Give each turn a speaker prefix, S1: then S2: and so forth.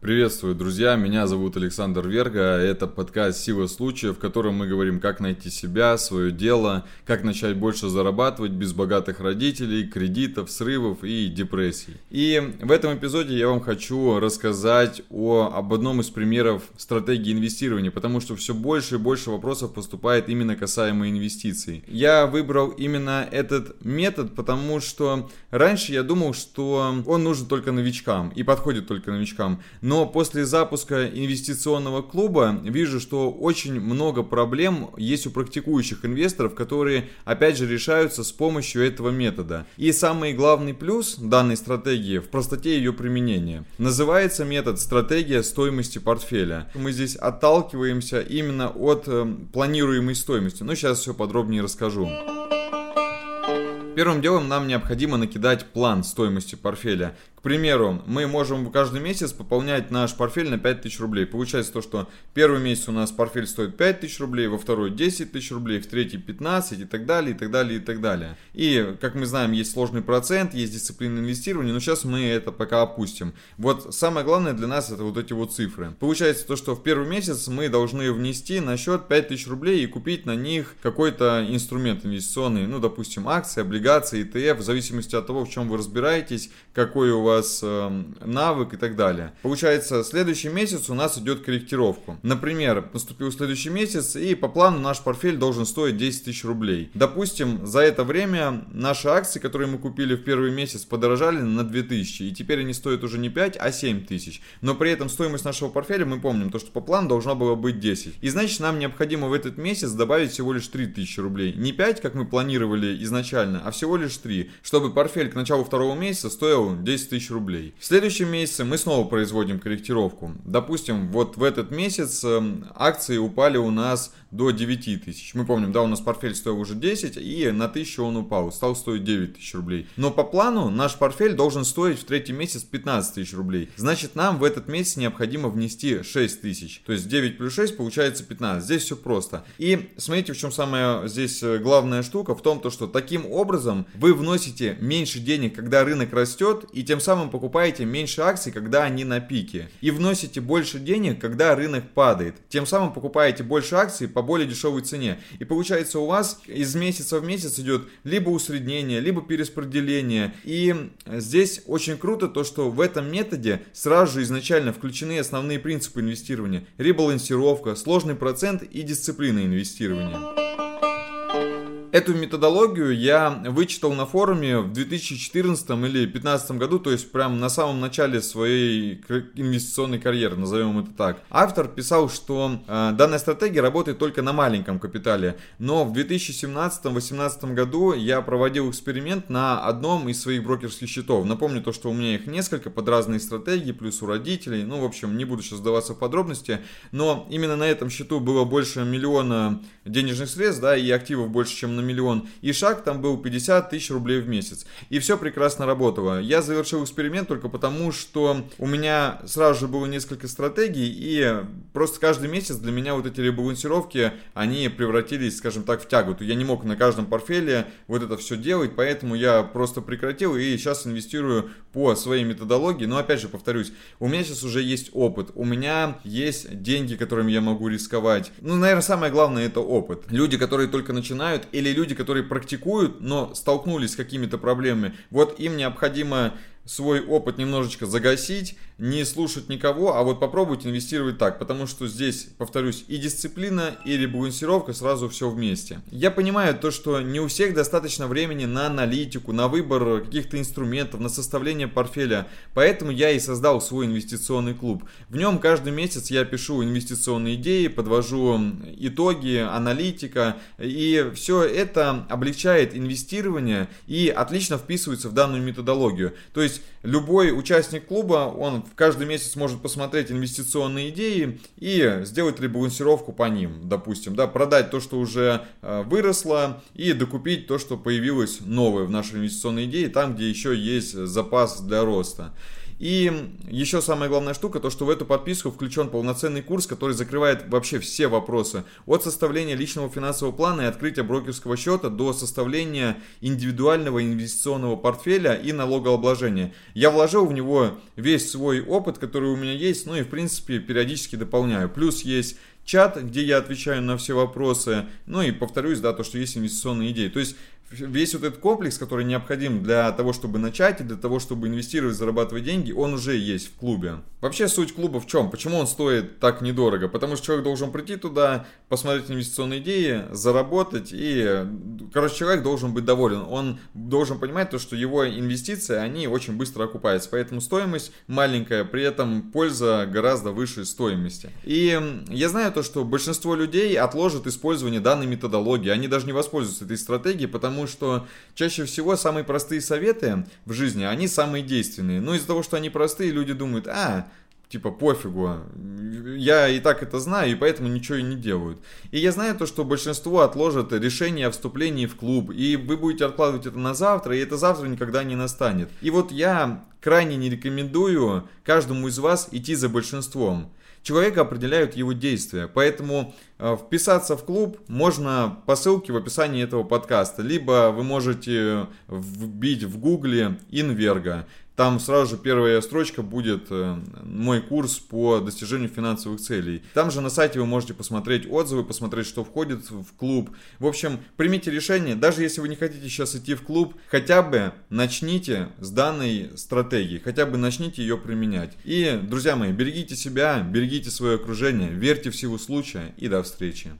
S1: Приветствую, друзья! Меня зовут Александр Верга. Это подкаст «Сила случая», в котором мы говорим, как найти себя, свое дело, как начать больше зарабатывать без богатых родителей, кредитов, срывов и депрессий. И в этом эпизоде я вам хочу рассказать о, об одном из примеров стратегии инвестирования, потому что все больше и больше вопросов поступает именно касаемо инвестиций. Я выбрал именно этот метод, потому что раньше я думал, что он нужен только новичкам и подходит только новичкам. Но после запуска инвестиционного клуба вижу, что очень много проблем есть у практикующих инвесторов, которые опять же решаются с помощью этого метода. И самый главный плюс данной стратегии в простоте ее применения. Называется метод стратегия стоимости портфеля. Мы здесь отталкиваемся именно от э, планируемой стоимости. Но сейчас все подробнее расскажу. Первым делом нам необходимо накидать план стоимости портфеля. К примеру, мы можем каждый месяц пополнять наш портфель на 5000 рублей. Получается то, что первый месяц у нас портфель стоит 5000 рублей, во второй 10 тысяч рублей, в третий 15 и так далее, и так далее, и так далее. И, как мы знаем, есть сложный процент, есть дисциплина инвестирования, но сейчас мы это пока опустим. Вот самое главное для нас это вот эти вот цифры. Получается то, что в первый месяц мы должны внести на счет 5000 рублей и купить на них какой-то инструмент инвестиционный, ну, допустим, акции, облигации, ETF, в зависимости от того, в чем вы разбираетесь, какой у вас вас э, навык и так далее. Получается, следующий месяц у нас идет корректировку. Например, наступил следующий месяц, и по плану наш портфель должен стоить 10 тысяч рублей. Допустим, за это время наши акции, которые мы купили в первый месяц, подорожали на 2000, и теперь они стоят уже не 5, а 7 тысяч. Но при этом стоимость нашего портфеля, мы помним, то, что по плану должна была быть 10. И значит, нам необходимо в этот месяц добавить всего лишь 3000 рублей. Не 5, как мы планировали изначально, а всего лишь 3, чтобы портфель к началу второго месяца стоил 10 тысяч рублей. В следующем месяце мы снова производим корректировку. Допустим, вот в этот месяц эм, акции упали у нас до 9 тысяч. Мы помним, да, у нас портфель стоил уже 10, и на 1000 он упал, стал стоить 9 тысяч рублей. Но по плану наш портфель должен стоить в третий месяц 15 тысяч рублей. Значит, нам в этот месяц необходимо внести 6 тысяч. То есть 9 плюс 6 получается 15. Здесь все просто. И смотрите, в чем самая здесь э, главная штука, в том, то, что таким образом вы вносите меньше денег, когда рынок растет, и тем самым покупаете меньше акций, когда они на пике. И вносите больше денег, когда рынок падает. Тем самым покупаете больше акций по более дешевой цене. И получается у вас из месяца в месяц идет либо усреднение, либо перераспределение. И здесь очень круто то, что в этом методе сразу же изначально включены основные принципы инвестирования. Ребалансировка, сложный процент и дисциплина инвестирования. Эту методологию я вычитал на форуме в 2014 или 2015 году, то есть прямо на самом начале своей инвестиционной карьеры, назовем это так. Автор писал, что э, данная стратегия работает только на маленьком капитале, но в 2017-2018 году я проводил эксперимент на одном из своих брокерских счетов. Напомню то, что у меня их несколько под разные стратегии, плюс у родителей, ну, в общем, не буду сейчас сдаваться в подробности, но именно на этом счету было больше миллиона денежных средств, да, и активов больше, чем на миллион, и шаг там был 50 тысяч рублей в месяц. И все прекрасно работало. Я завершил эксперимент только потому, что у меня сразу же было несколько стратегий, и просто каждый месяц для меня вот эти ребалансировки, они превратились, скажем так, в тягу. Я не мог на каждом портфеле вот это все делать, поэтому я просто прекратил и сейчас инвестирую по своей методологии. Но опять же, повторюсь, у меня сейчас уже есть опыт, у меня есть деньги, которыми я могу рисковать. Ну, наверное, самое главное это опыт. Люди, которые только начинают, или люди, которые практикуют, но столкнулись с какими-то проблемами, вот им необходимо свой опыт немножечко загасить, не слушать никого, а вот попробовать инвестировать так, потому что здесь, повторюсь, и дисциплина, и ребалансировка сразу все вместе. Я понимаю то, что не у всех достаточно времени на аналитику, на выбор каких-то инструментов, на составление портфеля, поэтому я и создал свой инвестиционный клуб. В нем каждый месяц я пишу инвестиционные идеи, подвожу итоги, аналитика, и все это облегчает инвестирование и отлично вписывается в данную методологию. То есть любой участник клуба, он каждый месяц может посмотреть инвестиционные идеи и сделать ребалансировку по ним, допустим, да, продать то, что уже э, выросло и докупить то, что появилось новое в нашей инвестиционной идее, там, где еще есть запас для роста. И еще самая главная штука, то что в эту подписку включен полноценный курс, который закрывает вообще все вопросы. От составления личного финансового плана и открытия брокерского счета до составления индивидуального инвестиционного портфеля и налогообложения. Я вложил в него весь свой опыт, который у меня есть, ну и в принципе периодически дополняю. Плюс есть чат, где я отвечаю на все вопросы. Ну и повторюсь, да, то, что есть инвестиционные идеи. То есть весь вот этот комплекс, который необходим для того, чтобы начать и для того, чтобы инвестировать, зарабатывать деньги, он уже есть в клубе. Вообще суть клуба в чем? Почему он стоит так недорого? Потому что человек должен прийти туда, посмотреть инвестиционные идеи, заработать и, короче, человек должен быть доволен. Он должен понимать то, что его инвестиции, они очень быстро окупаются. Поэтому стоимость маленькая, при этом польза гораздо выше стоимости. И я знаю то, что большинство людей отложат использование данной методологии. Они даже не воспользуются этой стратегией, потому что чаще всего самые простые советы в жизни, они самые действенные. Но из-за того, что они простые, люди думают, а, типа пофигу, я и так это знаю, и поэтому ничего и не делают. И я знаю то, что большинство отложат решение о вступлении в клуб, и вы будете откладывать это на завтра, и это завтра никогда не настанет. И вот я крайне не рекомендую каждому из вас идти за большинством. Человека определяют его действия, поэтому вписаться в клуб можно по ссылке в описании этого подкаста, либо вы можете вбить в гугле Инверга. Там сразу же первая строчка будет э, мой курс по достижению финансовых целей. Там же на сайте вы можете посмотреть отзывы, посмотреть, что входит в клуб. В общем, примите решение, даже если вы не хотите сейчас идти в клуб, хотя бы начните с данной стратегии, хотя бы начните ее применять. И, друзья мои, берегите себя, берегите свое окружение, верьте в силу случая и до встречи.